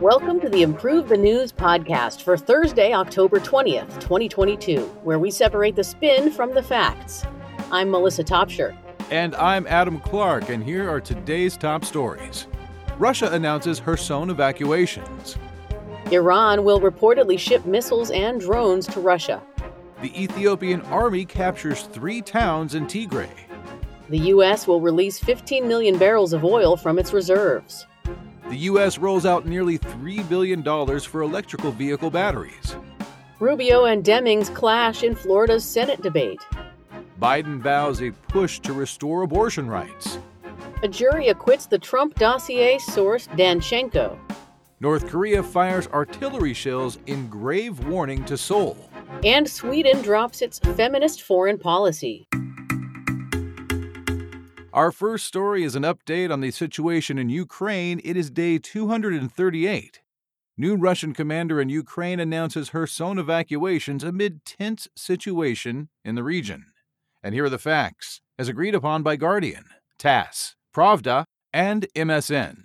Welcome to the Improve the News podcast for Thursday, October 20th, 2022, where we separate the spin from the facts. I'm Melissa Topshire. And I'm Adam Clark, and here are today's top stories. Russia announces her Kherson evacuations. Iran will reportedly ship missiles and drones to Russia. The Ethiopian army captures three towns in Tigray. The U.S. will release 15 million barrels of oil from its reserves. The U.S. rolls out nearly $3 billion for electrical vehicle batteries. Rubio and Demings clash in Florida's Senate debate. Biden vows a push to restore abortion rights. A jury acquits the Trump dossier source Danchenko. North Korea fires artillery shells in grave warning to Seoul. And Sweden drops its feminist foreign policy. Our first story is an update on the situation in Ukraine. It is day 238. New Russian commander in Ukraine announces Kherson evacuations amid tense situation in the region. And here are the facts, as agreed upon by Guardian, TASS, Pravda, and MSN.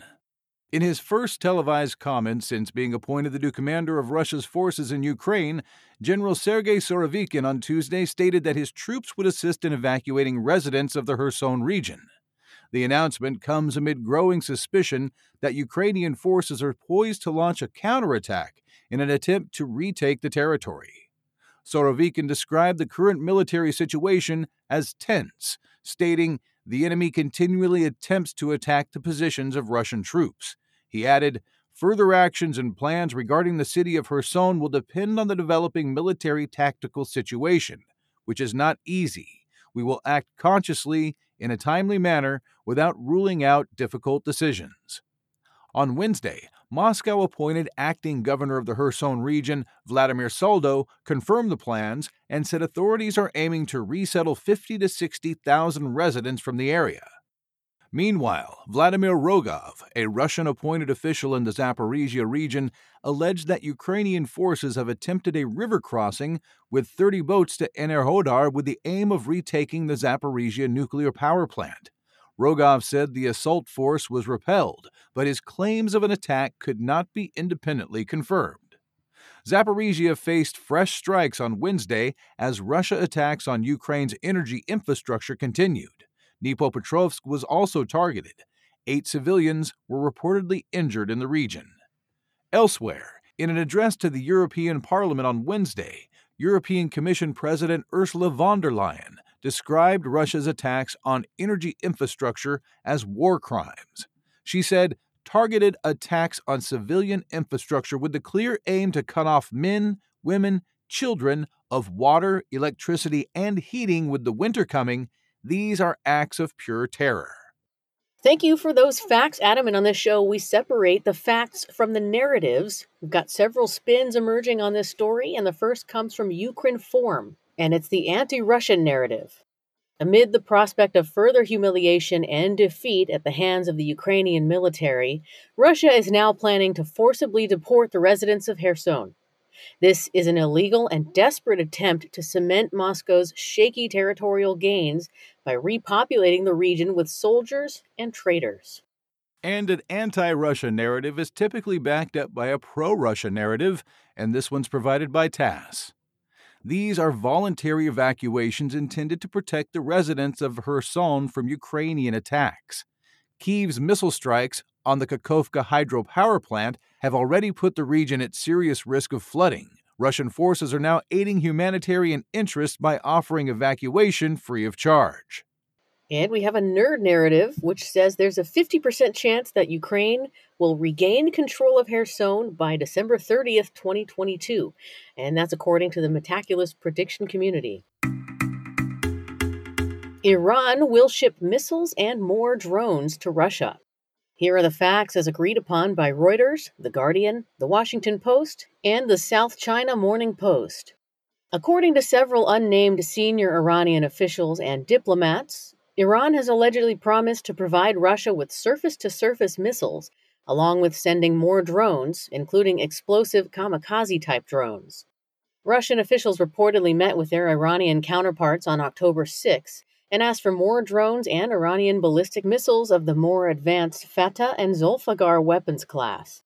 In his first televised comment since being appointed the new commander of Russia's forces in Ukraine, General Sergei Surovikin on Tuesday stated that his troops would assist in evacuating residents of the Kherson region. The announcement comes amid growing suspicion that Ukrainian forces are poised to launch a counterattack in an attempt to retake the territory. Surovikin described the current military situation as tense, stating, The enemy continually attempts to attack the positions of Russian troops. He added, Further actions and plans regarding the city of Kherson will depend on the developing military tactical situation, which is not easy. We will act consciously in a timely manner without ruling out difficult decisions. On Wednesday, Moscow appointed acting governor of the Kherson region, Vladimir Saldo, confirmed the plans and said authorities are aiming to resettle 50 to 60,000 residents from the area. Meanwhile, Vladimir Rogov, a Russian appointed official in the Zaporizhia region, alleged that Ukrainian forces have attempted a river crossing with 30 boats to Enerhodar with the aim of retaking the Zaporizhia nuclear power plant. Rogov said the assault force was repelled, but his claims of an attack could not be independently confirmed. Zaporizhia faced fresh strikes on Wednesday as Russia attacks on Ukraine's energy infrastructure continued. Dnipropetrovsk was also targeted. Eight civilians were reportedly injured in the region. Elsewhere, in an address to the European Parliament on Wednesday, European Commission President Ursula von der Leyen described Russia's attacks on energy infrastructure as war crimes. She said, targeted attacks on civilian infrastructure with the clear aim to cut off men, women, children of water, electricity, and heating with the winter coming these are acts of pure terror. Thank you for those facts, Adam. And on this show, we separate the facts from the narratives. We've got several spins emerging on this story, and the first comes from Ukrinform, and it's the anti Russian narrative. Amid the prospect of further humiliation and defeat at the hands of the Ukrainian military, Russia is now planning to forcibly deport the residents of Kherson. This is an illegal and desperate attempt to cement Moscow's shaky territorial gains by repopulating the region with soldiers and traitors. And an anti Russia narrative is typically backed up by a pro Russia narrative, and this one's provided by TASS. These are voluntary evacuations intended to protect the residents of Kherson from Ukrainian attacks. Kyiv's missile strikes on the Kakhovka hydropower plant have already put the region at serious risk of flooding. Russian forces are now aiding humanitarian interests by offering evacuation free of charge. And we have a nerd narrative which says there's a 50% chance that Ukraine will regain control of Kherson by December 30th, 2022. And that's according to the Metaculus prediction community. Iran will ship missiles and more drones to Russia. Here are the facts as agreed upon by Reuters, The Guardian, The Washington Post, and the South China Morning Post. According to several unnamed senior Iranian officials and diplomats, Iran has allegedly promised to provide Russia with surface to surface missiles, along with sending more drones, including explosive kamikaze type drones. Russian officials reportedly met with their Iranian counterparts on October 6 and asked for more drones and Iranian ballistic missiles of the more advanced Fatah and Zolfaghar weapons class.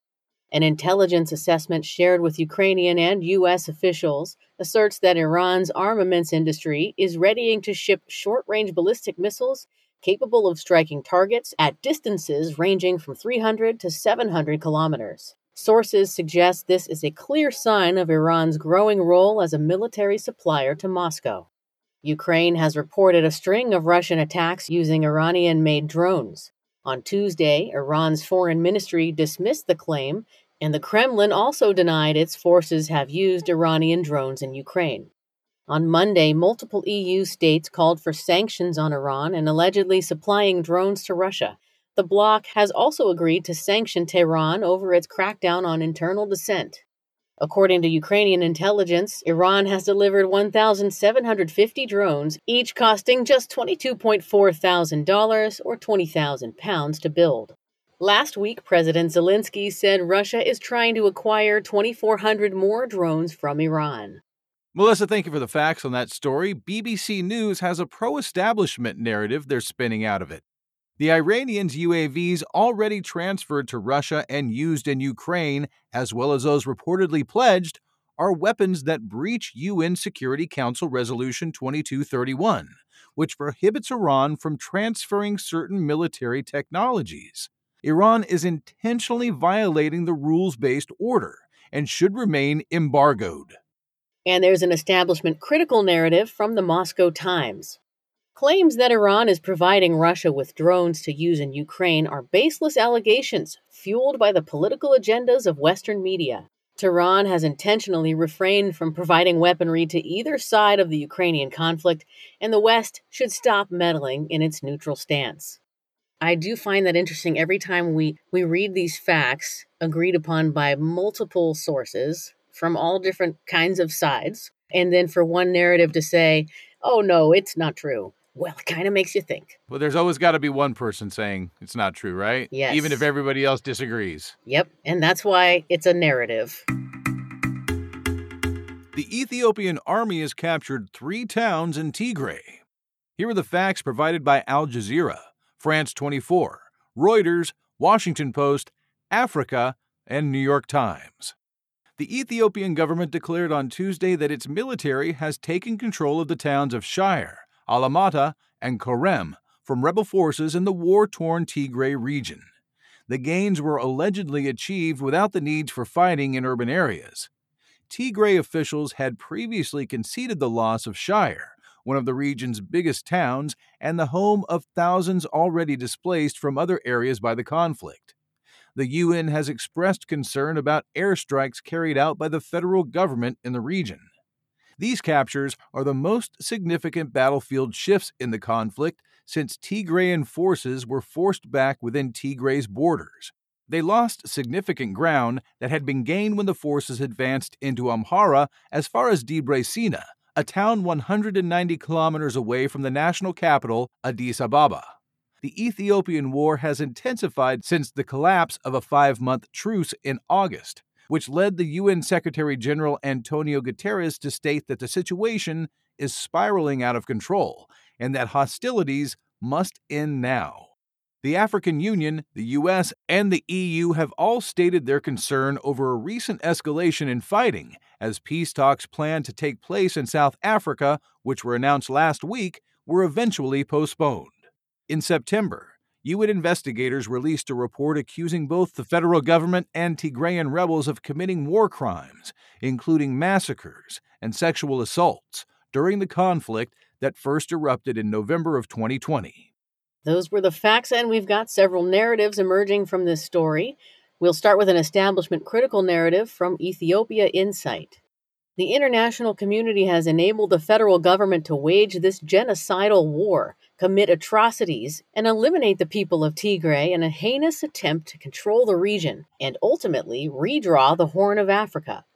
An intelligence assessment shared with Ukrainian and U.S. officials asserts that Iran's armaments industry is readying to ship short range ballistic missiles capable of striking targets at distances ranging from 300 to 700 kilometers. Sources suggest this is a clear sign of Iran's growing role as a military supplier to Moscow. Ukraine has reported a string of Russian attacks using Iranian made drones. On Tuesday, Iran's foreign ministry dismissed the claim, and the Kremlin also denied its forces have used Iranian drones in Ukraine. On Monday, multiple EU states called for sanctions on Iran and allegedly supplying drones to Russia. The bloc has also agreed to sanction Tehran over its crackdown on internal dissent. According to Ukrainian intelligence, Iran has delivered 1,750 drones, each costing just $22.4 thousand or 20,000 pounds to build. Last week, President Zelensky said Russia is trying to acquire 2,400 more drones from Iran. Melissa, thank you for the facts on that story. BBC News has a pro establishment narrative they're spinning out of it. The Iranians' UAVs already transferred to Russia and used in Ukraine, as well as those reportedly pledged, are weapons that breach UN Security Council Resolution 2231, which prohibits Iran from transferring certain military technologies. Iran is intentionally violating the rules based order and should remain embargoed. And there's an establishment critical narrative from the Moscow Times. Claims that Iran is providing Russia with drones to use in Ukraine are baseless allegations fueled by the political agendas of Western media. Tehran has intentionally refrained from providing weaponry to either side of the Ukrainian conflict, and the West should stop meddling in its neutral stance. I do find that interesting every time we, we read these facts agreed upon by multiple sources from all different kinds of sides, and then for one narrative to say, oh no, it's not true. Well, it kind of makes you think. Well, there's always got to be one person saying it's not true, right? Yes. Even if everybody else disagrees. Yep. And that's why it's a narrative. The Ethiopian army has captured three towns in Tigray. Here are the facts provided by Al Jazeera, France 24, Reuters, Washington Post, Africa, and New York Times. The Ethiopian government declared on Tuesday that its military has taken control of the towns of Shire, Alamata, and Korem from rebel forces in the war torn Tigray region. The gains were allegedly achieved without the need for fighting in urban areas. Tigray officials had previously conceded the loss of Shire, one of the region's biggest towns and the home of thousands already displaced from other areas by the conflict. The UN has expressed concern about airstrikes carried out by the federal government in the region. These captures are the most significant battlefield shifts in the conflict since Tigrayan forces were forced back within Tigray's borders. They lost significant ground that had been gained when the forces advanced into Amhara as far as Debre Sina, a town 190 kilometers away from the national capital, Addis Ababa. The Ethiopian war has intensified since the collapse of a five month truce in August which led the UN Secretary General Antonio Guterres to state that the situation is spiraling out of control and that hostilities must end now. The African Union, the US, and the EU have all stated their concern over a recent escalation in fighting as peace talks planned to take place in South Africa, which were announced last week, were eventually postponed. In September, UN investigators released a report accusing both the federal government and Tigrayan rebels of committing war crimes, including massacres and sexual assaults, during the conflict that first erupted in November of 2020. Those were the facts, and we've got several narratives emerging from this story. We'll start with an establishment critical narrative from Ethiopia Insight. The international community has enabled the federal government to wage this genocidal war, commit atrocities, and eliminate the people of Tigray in a heinous attempt to control the region and ultimately redraw the Horn of Africa.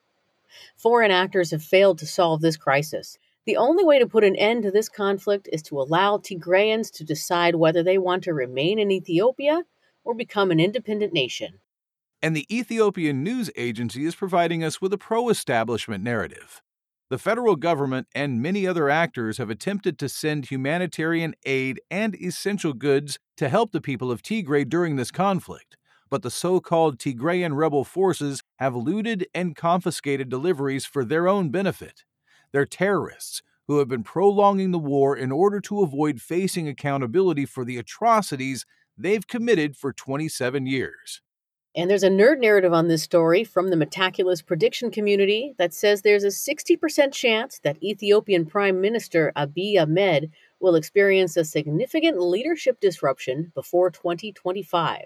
Foreign actors have failed to solve this crisis. The only way to put an end to this conflict is to allow Tigrayans to decide whether they want to remain in Ethiopia or become an independent nation and the Ethiopian news agency is providing us with a pro establishment narrative. The federal government and many other actors have attempted to send humanitarian aid and essential goods to help the people of Tigray during this conflict, but the so called Tigrayan rebel forces have looted and confiscated deliveries for their own benefit. They're terrorists who have been prolonging the war in order to avoid facing accountability for the atrocities they've committed for 27 years. And there's a nerd narrative on this story from the Metaculus prediction community that says there's a 60% chance that Ethiopian Prime Minister Abiy Ahmed will experience a significant leadership disruption before 2025.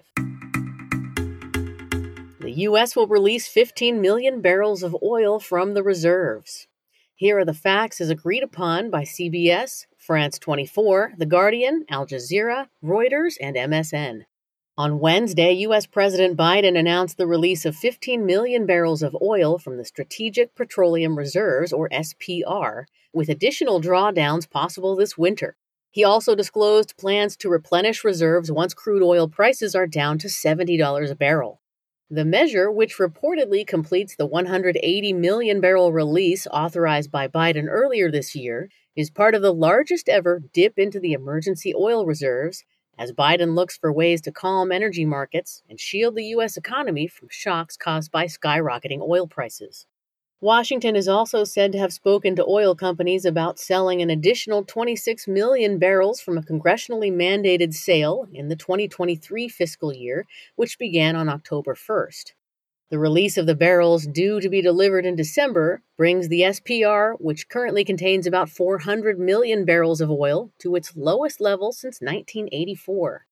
The U.S. will release 15 million barrels of oil from the reserves. Here are the facts as agreed upon by CBS, France 24, The Guardian, Al Jazeera, Reuters, and MSN. On Wednesday, U.S. President Biden announced the release of 15 million barrels of oil from the Strategic Petroleum Reserves, or SPR, with additional drawdowns possible this winter. He also disclosed plans to replenish reserves once crude oil prices are down to $70 a barrel. The measure, which reportedly completes the 180 million barrel release authorized by Biden earlier this year, is part of the largest ever dip into the emergency oil reserves as Biden looks for ways to calm energy markets and shield the U.S. economy from shocks caused by skyrocketing oil prices. Washington is also said to have spoken to oil companies about selling an additional 26 million barrels from a congressionally mandated sale in the 2023 fiscal year, which began on October 1st. The release of the barrels due to be delivered in December brings the SPR, which currently contains about 400 million barrels of oil, to its lowest level since 1984.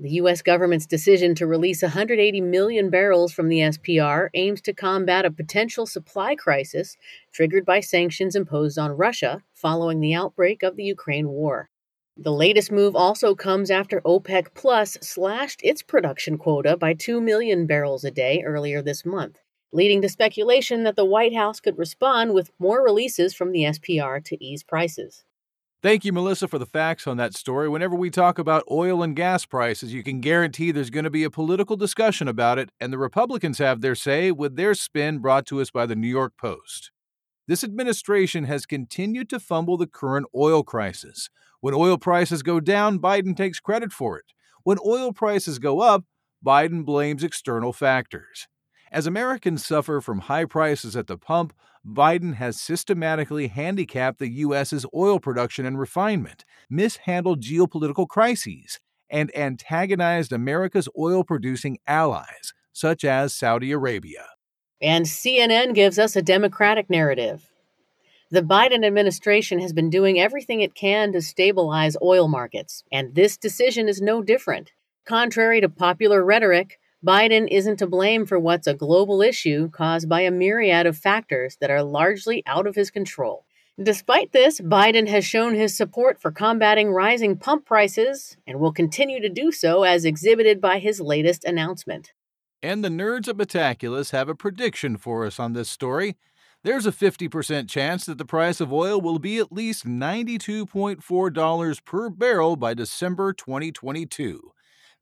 The U.S. government's decision to release 180 million barrels from the SPR aims to combat a potential supply crisis triggered by sanctions imposed on Russia following the outbreak of the Ukraine war. The latest move also comes after OPEC Plus slashed its production quota by 2 million barrels a day earlier this month, leading to speculation that the White House could respond with more releases from the SPR to ease prices. Thank you, Melissa, for the facts on that story. Whenever we talk about oil and gas prices, you can guarantee there's going to be a political discussion about it, and the Republicans have their say with their spin brought to us by the New York Post. This administration has continued to fumble the current oil crisis. When oil prices go down, Biden takes credit for it. When oil prices go up, Biden blames external factors. As Americans suffer from high prices at the pump, Biden has systematically handicapped the U.S.'s oil production and refinement, mishandled geopolitical crises, and antagonized America's oil producing allies, such as Saudi Arabia. And CNN gives us a Democratic narrative. The Biden administration has been doing everything it can to stabilize oil markets, and this decision is no different. Contrary to popular rhetoric, Biden isn't to blame for what's a global issue caused by a myriad of factors that are largely out of his control. Despite this, Biden has shown his support for combating rising pump prices and will continue to do so as exhibited by his latest announcement. And the nerds at Metaculus have a prediction for us on this story. There's a 50% chance that the price of oil will be at least $92.4 per barrel by December 2022.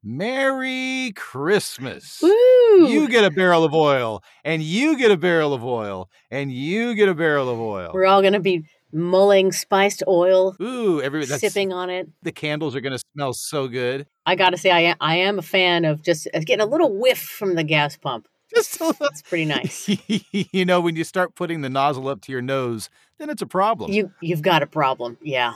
Merry Christmas. Woo! You get a barrel of oil, and you get a barrel of oil, and you get a barrel of oil. We're all going to be mulling spiced oil, Ooh, every that's, sipping on it. the candles are going to smell so good. I got to say, I am, I am a fan of just uh, getting a little whiff from the gas pump. Just a little- It's pretty nice. you know, when you start putting the nozzle up to your nose, then it's a problem. you you've got a problem. Yeah.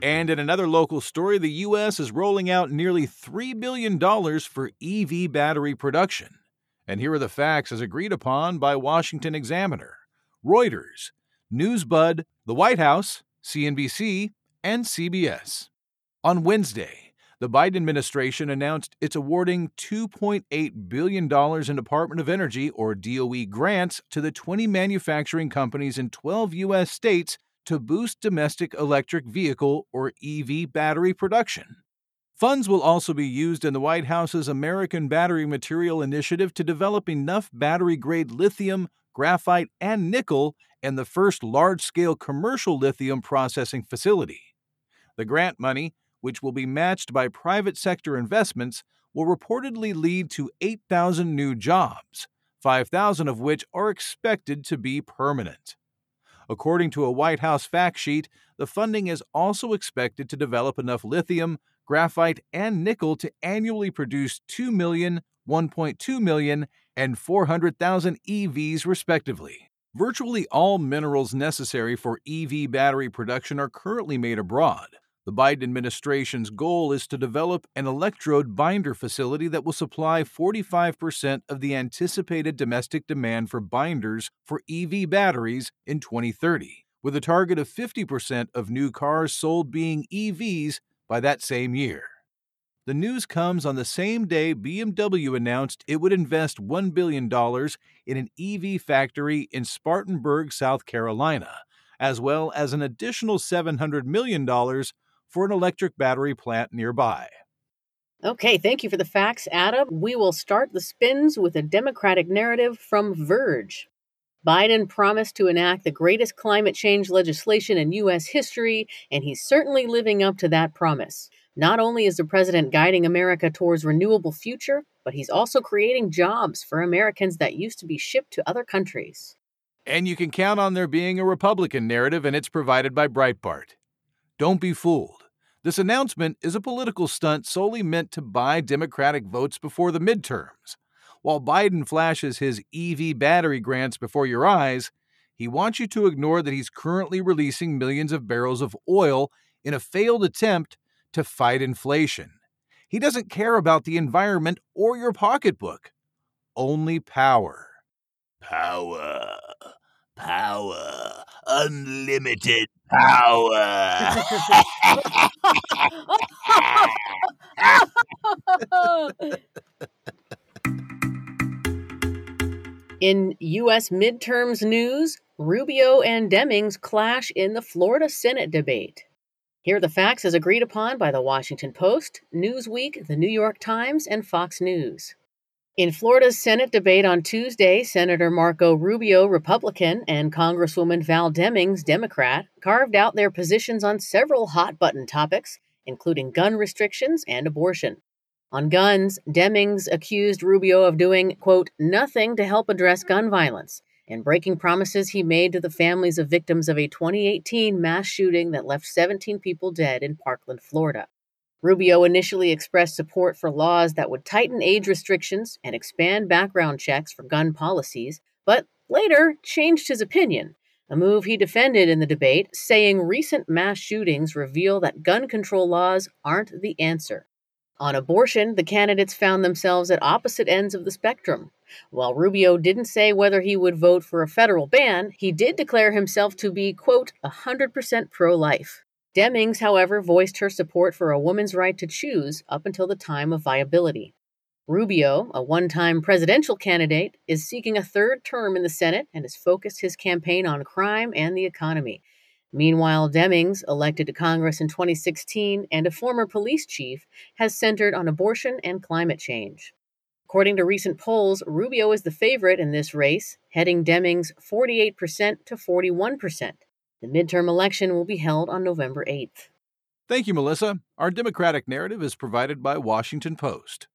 And in another local story, the U.S. is rolling out nearly $3 billion for EV battery production. And here are the facts as agreed upon by Washington Examiner, Reuters, Newsbud, the White House, CNBC, and CBS. On Wednesday, the Biden administration announced it's awarding $2.8 billion in Department of Energy or DOE grants to the 20 manufacturing companies in 12 U.S. states to boost domestic electric vehicle or EV battery production. Funds will also be used in the White House's American Battery Material Initiative to develop enough battery grade lithium, graphite, and nickel in the first large scale commercial lithium processing facility. The grant money, which will be matched by private sector investments, will reportedly lead to 8,000 new jobs. 5,000 of which are expected to be permanent. According to a White House fact sheet, the funding is also expected to develop enough lithium, graphite, and nickel to annually produce 2 million, 1.2 million, and 400,000 EVs, respectively. Virtually all minerals necessary for EV battery production are currently made abroad. The Biden administration's goal is to develop an electrode binder facility that will supply 45% of the anticipated domestic demand for binders for EV batteries in 2030, with a target of 50% of new cars sold being EVs by that same year. The news comes on the same day BMW announced it would invest $1 billion in an EV factory in Spartanburg, South Carolina, as well as an additional $700 million for an electric battery plant nearby. Okay, thank you for the facts, Adam. We will start the spins with a Democratic narrative from Verge. Biden promised to enact the greatest climate change legislation in U.S. history, and he's certainly living up to that promise. Not only is the president guiding America towards renewable future, but he's also creating jobs for Americans that used to be shipped to other countries. And you can count on there being a Republican narrative, and it's provided by Breitbart. Don't be fooled. This announcement is a political stunt solely meant to buy Democratic votes before the midterms. While Biden flashes his EV battery grants before your eyes, he wants you to ignore that he's currently releasing millions of barrels of oil in a failed attempt to fight inflation. He doesn't care about the environment or your pocketbook, only power. Power, power, unlimited power. In U.S. midterms news, Rubio and Demings clash in the Florida Senate debate. Here are the facts as agreed upon by the Washington Post, Newsweek, the New York Times, and Fox News. In Florida's Senate debate on Tuesday, Senator Marco Rubio, Republican, and Congresswoman Val Demings, Democrat, carved out their positions on several hot button topics, including gun restrictions and abortion. On guns, Demings accused Rubio of doing, quote, nothing to help address gun violence and breaking promises he made to the families of victims of a 2018 mass shooting that left 17 people dead in Parkland, Florida. Rubio initially expressed support for laws that would tighten age restrictions and expand background checks for gun policies, but later changed his opinion, a move he defended in the debate, saying recent mass shootings reveal that gun control laws aren't the answer. On abortion, the candidates found themselves at opposite ends of the spectrum. While Rubio didn't say whether he would vote for a federal ban, he did declare himself to be, quote, 100% pro life. Demings, however, voiced her support for a woman's right to choose up until the time of viability. Rubio, a one time presidential candidate, is seeking a third term in the Senate and has focused his campaign on crime and the economy. Meanwhile, Demings, elected to Congress in 2016 and a former police chief, has centered on abortion and climate change. According to recent polls, Rubio is the favorite in this race, heading Demings 48% to 41%. The midterm election will be held on November 8th. Thank you, Melissa. Our Democratic narrative is provided by Washington Post.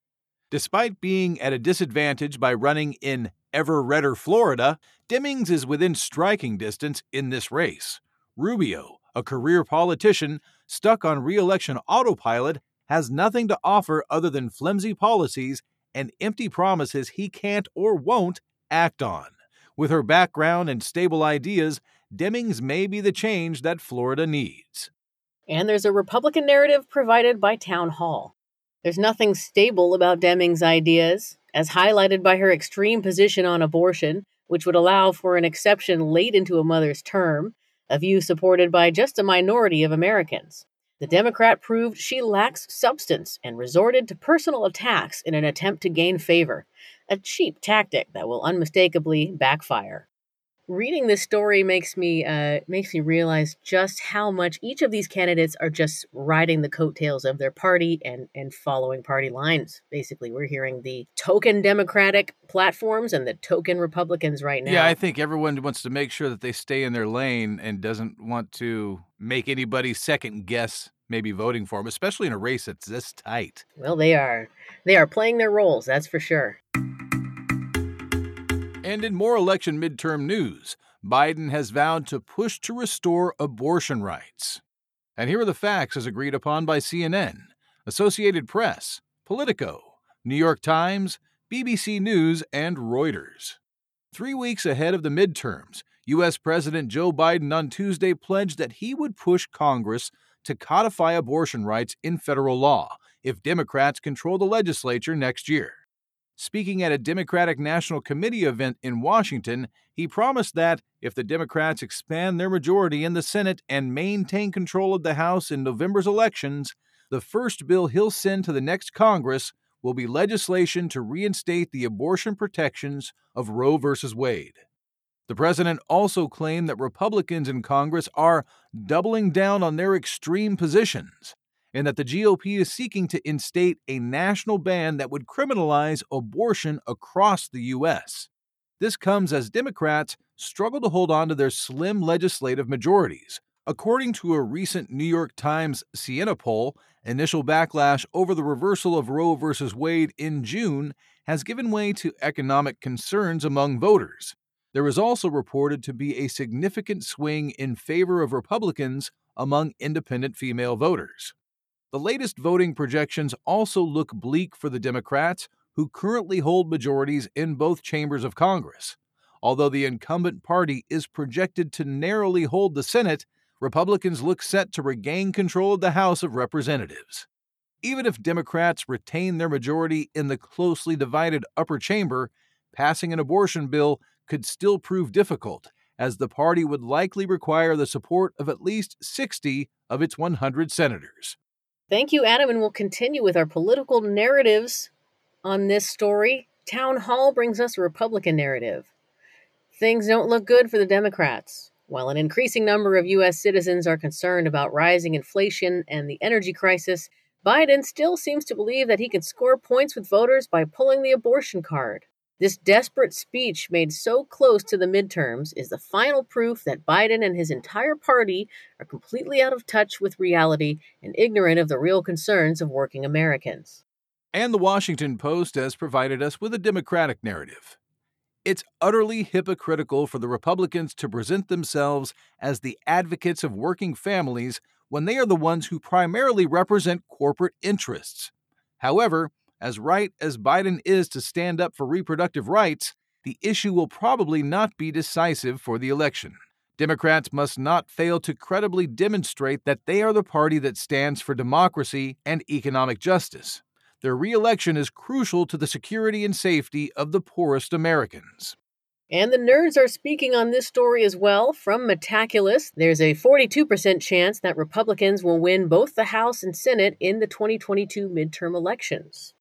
Despite being at a disadvantage by running in ever redder Florida, Demings is within striking distance in this race. Rubio, a career politician stuck on re election autopilot, has nothing to offer other than flimsy policies and empty promises he can't or won't act on. With her background and stable ideas, Demings may be the change that Florida needs. And there's a Republican narrative provided by Town Hall. There's nothing stable about Demings' ideas, as highlighted by her extreme position on abortion, which would allow for an exception late into a mother's term, a view supported by just a minority of Americans. The Democrat proved she lacks substance and resorted to personal attacks in an attempt to gain favor, a cheap tactic that will unmistakably backfire reading this story makes me uh, makes me realize just how much each of these candidates are just riding the coattails of their party and and following party lines. Basically, we're hearing the token Democratic platforms and the token Republicans right now. Yeah, I think everyone wants to make sure that they stay in their lane and doesn't want to make anybody second guess maybe voting for them, especially in a race that's this tight. Well, they are they are playing their roles, that's for sure. And in more election midterm news, Biden has vowed to push to restore abortion rights. And here are the facts as agreed upon by CNN, Associated Press, Politico, New York Times, BBC News, and Reuters. Three weeks ahead of the midterms, U.S. President Joe Biden on Tuesday pledged that he would push Congress to codify abortion rights in federal law if Democrats control the legislature next year. Speaking at a Democratic National Committee event in Washington, he promised that if the Democrats expand their majority in the Senate and maintain control of the House in November's elections, the first bill he'll send to the next Congress will be legislation to reinstate the abortion protections of Roe v. Wade. The president also claimed that Republicans in Congress are doubling down on their extreme positions and that the GOP is seeking to instate a national ban that would criminalize abortion across the U.S. This comes as Democrats struggle to hold on to their slim legislative majorities. According to a recent New York Times Siena poll, initial backlash over the reversal of Roe v. Wade in June has given way to economic concerns among voters. There is also reported to be a significant swing in favor of Republicans among independent female voters. The latest voting projections also look bleak for the Democrats, who currently hold majorities in both chambers of Congress. Although the incumbent party is projected to narrowly hold the Senate, Republicans look set to regain control of the House of Representatives. Even if Democrats retain their majority in the closely divided upper chamber, passing an abortion bill could still prove difficult, as the party would likely require the support of at least 60 of its 100 senators. Thank you, Adam, and we'll continue with our political narratives on this story. Town Hall brings us a Republican narrative. Things don't look good for the Democrats. While an increasing number of U.S. citizens are concerned about rising inflation and the energy crisis, Biden still seems to believe that he can score points with voters by pulling the abortion card. This desperate speech, made so close to the midterms, is the final proof that Biden and his entire party are completely out of touch with reality and ignorant of the real concerns of working Americans. And the Washington Post has provided us with a Democratic narrative. It's utterly hypocritical for the Republicans to present themselves as the advocates of working families when they are the ones who primarily represent corporate interests. However, as right as Biden is to stand up for reproductive rights, the issue will probably not be decisive for the election. Democrats must not fail to credibly demonstrate that they are the party that stands for democracy and economic justice. Their reelection is crucial to the security and safety of the poorest Americans. And the nerds are speaking on this story as well. From Metaculus, there's a 42% chance that Republicans will win both the House and Senate in the 2022 midterm elections.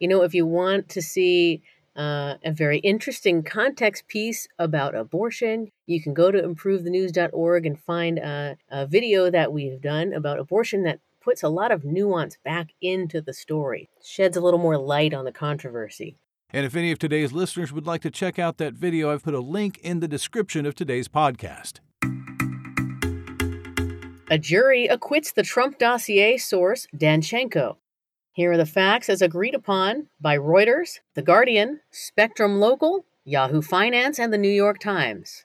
You know, if you want to see uh, a very interesting context piece about abortion, you can go to improvethenews.org and find a, a video that we've done about abortion that puts a lot of nuance back into the story, sheds a little more light on the controversy. And if any of today's listeners would like to check out that video, I've put a link in the description of today's podcast. A jury acquits the Trump dossier source Danchenko. Here are the facts as agreed upon by Reuters, The Guardian, Spectrum Local, Yahoo Finance, and the New York Times.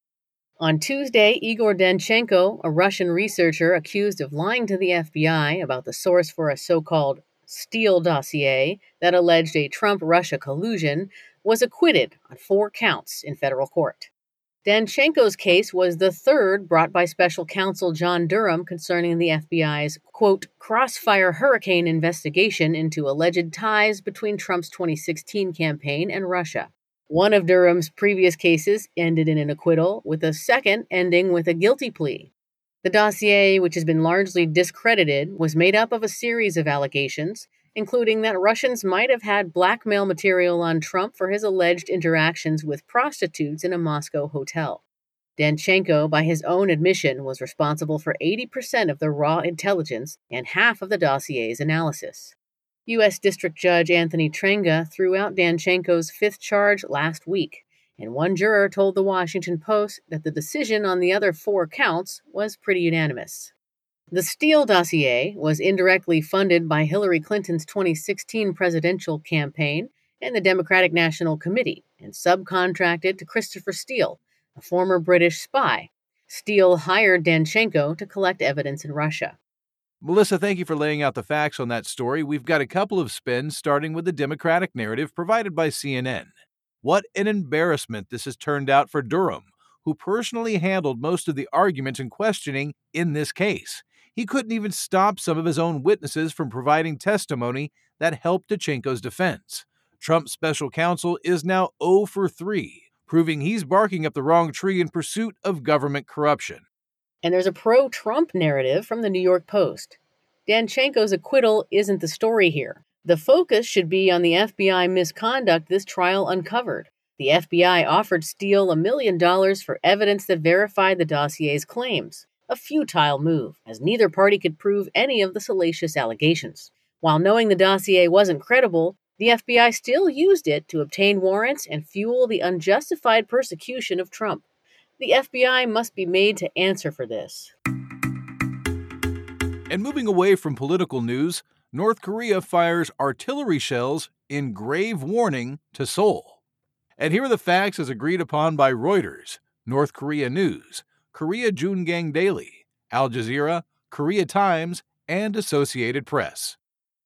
On Tuesday, Igor Danchenko, a Russian researcher accused of lying to the FBI about the source for a so called Steele dossier that alleged a Trump Russia collusion, was acquitted on four counts in federal court. Danchenko's case was the third brought by special counsel John Durham concerning the FBI's, quote, crossfire hurricane investigation into alleged ties between Trump's 2016 campaign and Russia. One of Durham's previous cases ended in an acquittal, with a second ending with a guilty plea. The dossier, which has been largely discredited, was made up of a series of allegations, including that Russians might have had blackmail material on Trump for his alleged interactions with prostitutes in a Moscow hotel. Danchenko, by his own admission, was responsible for 80% of the raw intelligence and half of the dossier's analysis. U.S. District Judge Anthony Trenga threw out Danchenko's fifth charge last week, and one juror told the Washington Post that the decision on the other four counts was pretty unanimous. The Steele dossier was indirectly funded by Hillary Clinton's 2016 presidential campaign and the Democratic National Committee and subcontracted to Christopher Steele, a former British spy. Steele hired Danchenko to collect evidence in Russia. Melissa, thank you for laying out the facts on that story. We've got a couple of spins, starting with the Democratic narrative provided by CNN. What an embarrassment this has turned out for Durham, who personally handled most of the arguments and questioning in this case. He couldn't even stop some of his own witnesses from providing testimony that helped Danchenko's defense. Trump's special counsel is now 0 for 3, proving he's barking up the wrong tree in pursuit of government corruption. And there's a pro Trump narrative from the New York Post. Danchenko's acquittal isn't the story here. The focus should be on the FBI misconduct this trial uncovered. The FBI offered Steele a million dollars for evidence that verified the dossier's claims. A futile move, as neither party could prove any of the salacious allegations. While knowing the dossier wasn't credible, the FBI still used it to obtain warrants and fuel the unjustified persecution of Trump. The FBI must be made to answer for this. And moving away from political news, North Korea fires artillery shells in grave warning to Seoul. And here are the facts as agreed upon by Reuters, North Korea News, Korea JoongAng Daily, Al Jazeera, Korea Times, and Associated Press.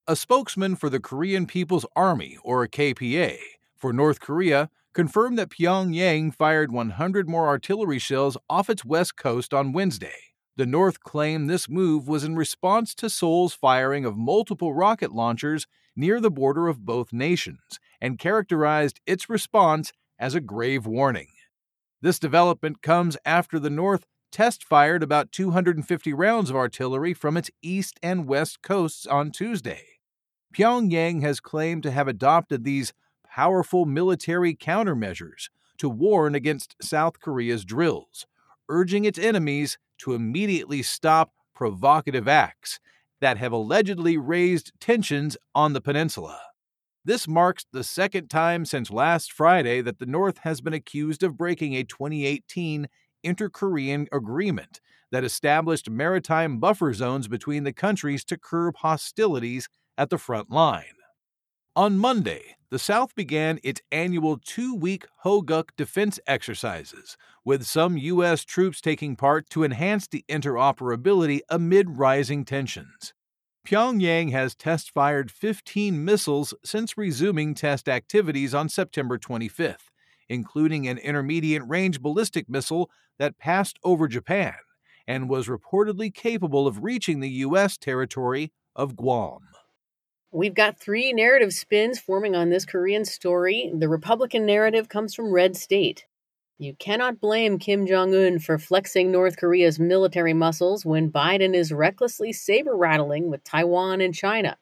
A spokesman for the Korean People's Army, or KPA, for North Korea confirmed that Pyongyang fired 100 more artillery shells off its west coast on Wednesday. The North claimed this move was in response to Seoul's firing of multiple rocket launchers near the border of both nations and characterized its response as a grave warning. This development comes after the North test fired about 250 rounds of artillery from its east and west coasts on Tuesday. Pyongyang has claimed to have adopted these powerful military countermeasures to warn against South Korea's drills, urging its enemies to immediately stop provocative acts that have allegedly raised tensions on the peninsula. This marks the second time since last Friday that the North has been accused of breaking a 2018 inter Korean agreement that established maritime buffer zones between the countries to curb hostilities at the front line. On Monday, the South began its annual two week Hoguk defense exercises, with some U.S. troops taking part to enhance the interoperability amid rising tensions. Pyongyang has test fired 15 missiles since resuming test activities on September 25th, including an intermediate range ballistic missile that passed over Japan and was reportedly capable of reaching the U.S. territory of Guam. We've got three narrative spins forming on this Korean story. The Republican narrative comes from Red State. You cannot blame Kim Jong un for flexing North Korea's military muscles when Biden is recklessly saber rattling with Taiwan and China.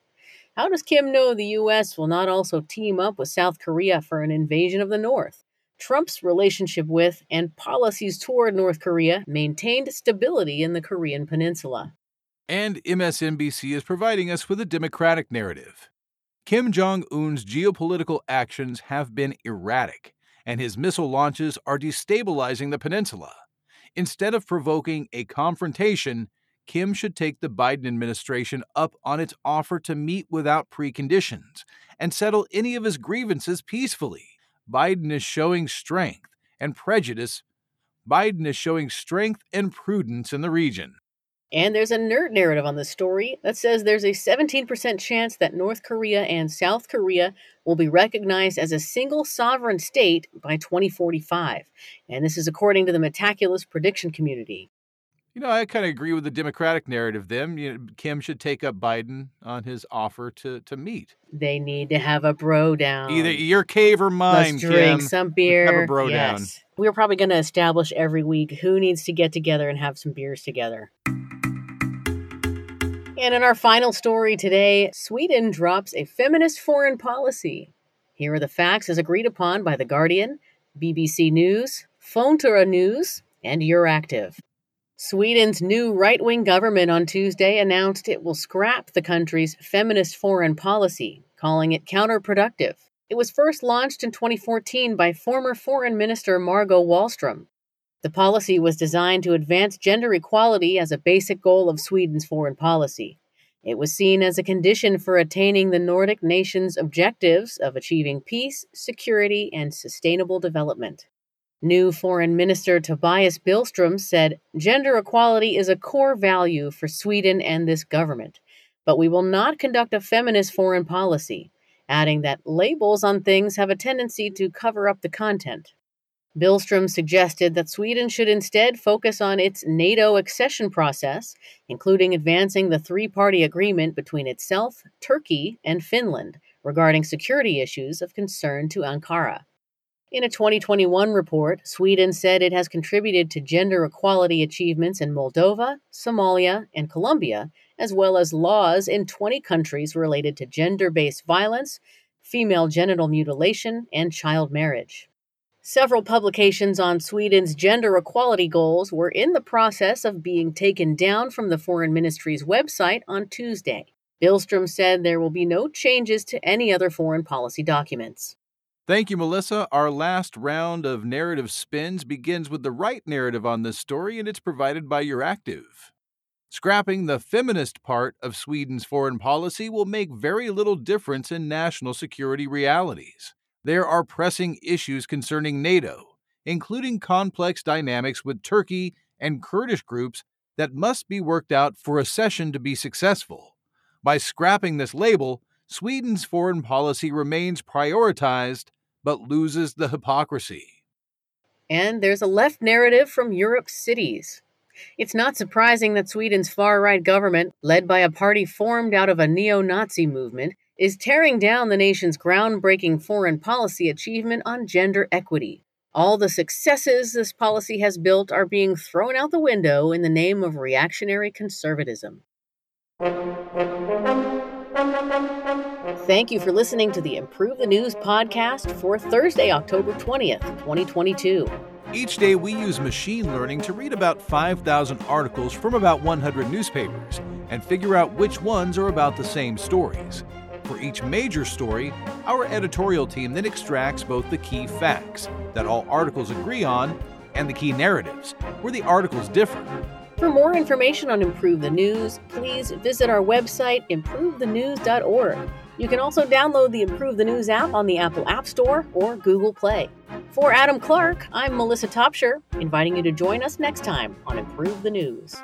How does Kim know the U.S. will not also team up with South Korea for an invasion of the North? Trump's relationship with and policies toward North Korea maintained stability in the Korean Peninsula. And MSNBC is providing us with a democratic narrative. Kim Jong un's geopolitical actions have been erratic, and his missile launches are destabilizing the peninsula. Instead of provoking a confrontation, Kim should take the Biden administration up on its offer to meet without preconditions and settle any of his grievances peacefully. Biden is showing strength and prejudice. Biden is showing strength and prudence in the region. And there's a nerd narrative on the story that says there's a 17% chance that North Korea and South Korea will be recognized as a single sovereign state by 2045. And this is according to the Metaculus prediction community. You know, I kind of agree with the Democratic narrative. Then you know, Kim should take up Biden on his offer to to meet. They need to have a bro down. Either your cave or mine. Let's drink Kim. some beer. Have a bro yes. down. We're probably going to establish every week who needs to get together and have some beers together. And in our final story today, Sweden drops a feminist foreign policy. Here are the facts as agreed upon by The Guardian, BBC News, Fontura News, and Euractiv. Sweden's new right wing government on Tuesday announced it will scrap the country's feminist foreign policy, calling it counterproductive. It was first launched in 2014 by former Foreign Minister Margot Wallström. The policy was designed to advance gender equality as a basic goal of Sweden's foreign policy. It was seen as a condition for attaining the Nordic nations' objectives of achieving peace, security, and sustainable development. New Foreign Minister Tobias Billström said gender equality is a core value for Sweden and this government, but we will not conduct a feminist foreign policy, adding that labels on things have a tendency to cover up the content. Billström suggested that Sweden should instead focus on its NATO accession process, including advancing the three party agreement between itself, Turkey, and Finland regarding security issues of concern to Ankara. In a 2021 report, Sweden said it has contributed to gender equality achievements in Moldova, Somalia, and Colombia, as well as laws in 20 countries related to gender based violence, female genital mutilation, and child marriage. Several publications on Sweden's gender equality goals were in the process of being taken down from the Foreign Ministry's website on Tuesday. Billström said there will be no changes to any other foreign policy documents. Thank you, Melissa. Our last round of narrative spins begins with the right narrative on this story, and it's provided by Euractiv. Scrapping the feminist part of Sweden's foreign policy will make very little difference in national security realities. There are pressing issues concerning NATO, including complex dynamics with Turkey and Kurdish groups that must be worked out for accession to be successful. By scrapping this label, Sweden's foreign policy remains prioritized but loses the hypocrisy. And there's a left narrative from Europe's cities. It's not surprising that Sweden's far right government, led by a party formed out of a neo Nazi movement, is tearing down the nation's groundbreaking foreign policy achievement on gender equity. All the successes this policy has built are being thrown out the window in the name of reactionary conservatism. Thank you for listening to the Improve the News podcast for Thursday, October 20th, 2022. Each day, we use machine learning to read about 5,000 articles from about 100 newspapers and figure out which ones are about the same stories. For each major story, our editorial team then extracts both the key facts that all articles agree on and the key narratives where the articles differ. For more information on Improve the News, please visit our website, improvethenews.org. You can also download the Improve the News app on the Apple App Store or Google Play. For Adam Clark, I'm Melissa Topshire, inviting you to join us next time on Improve the News.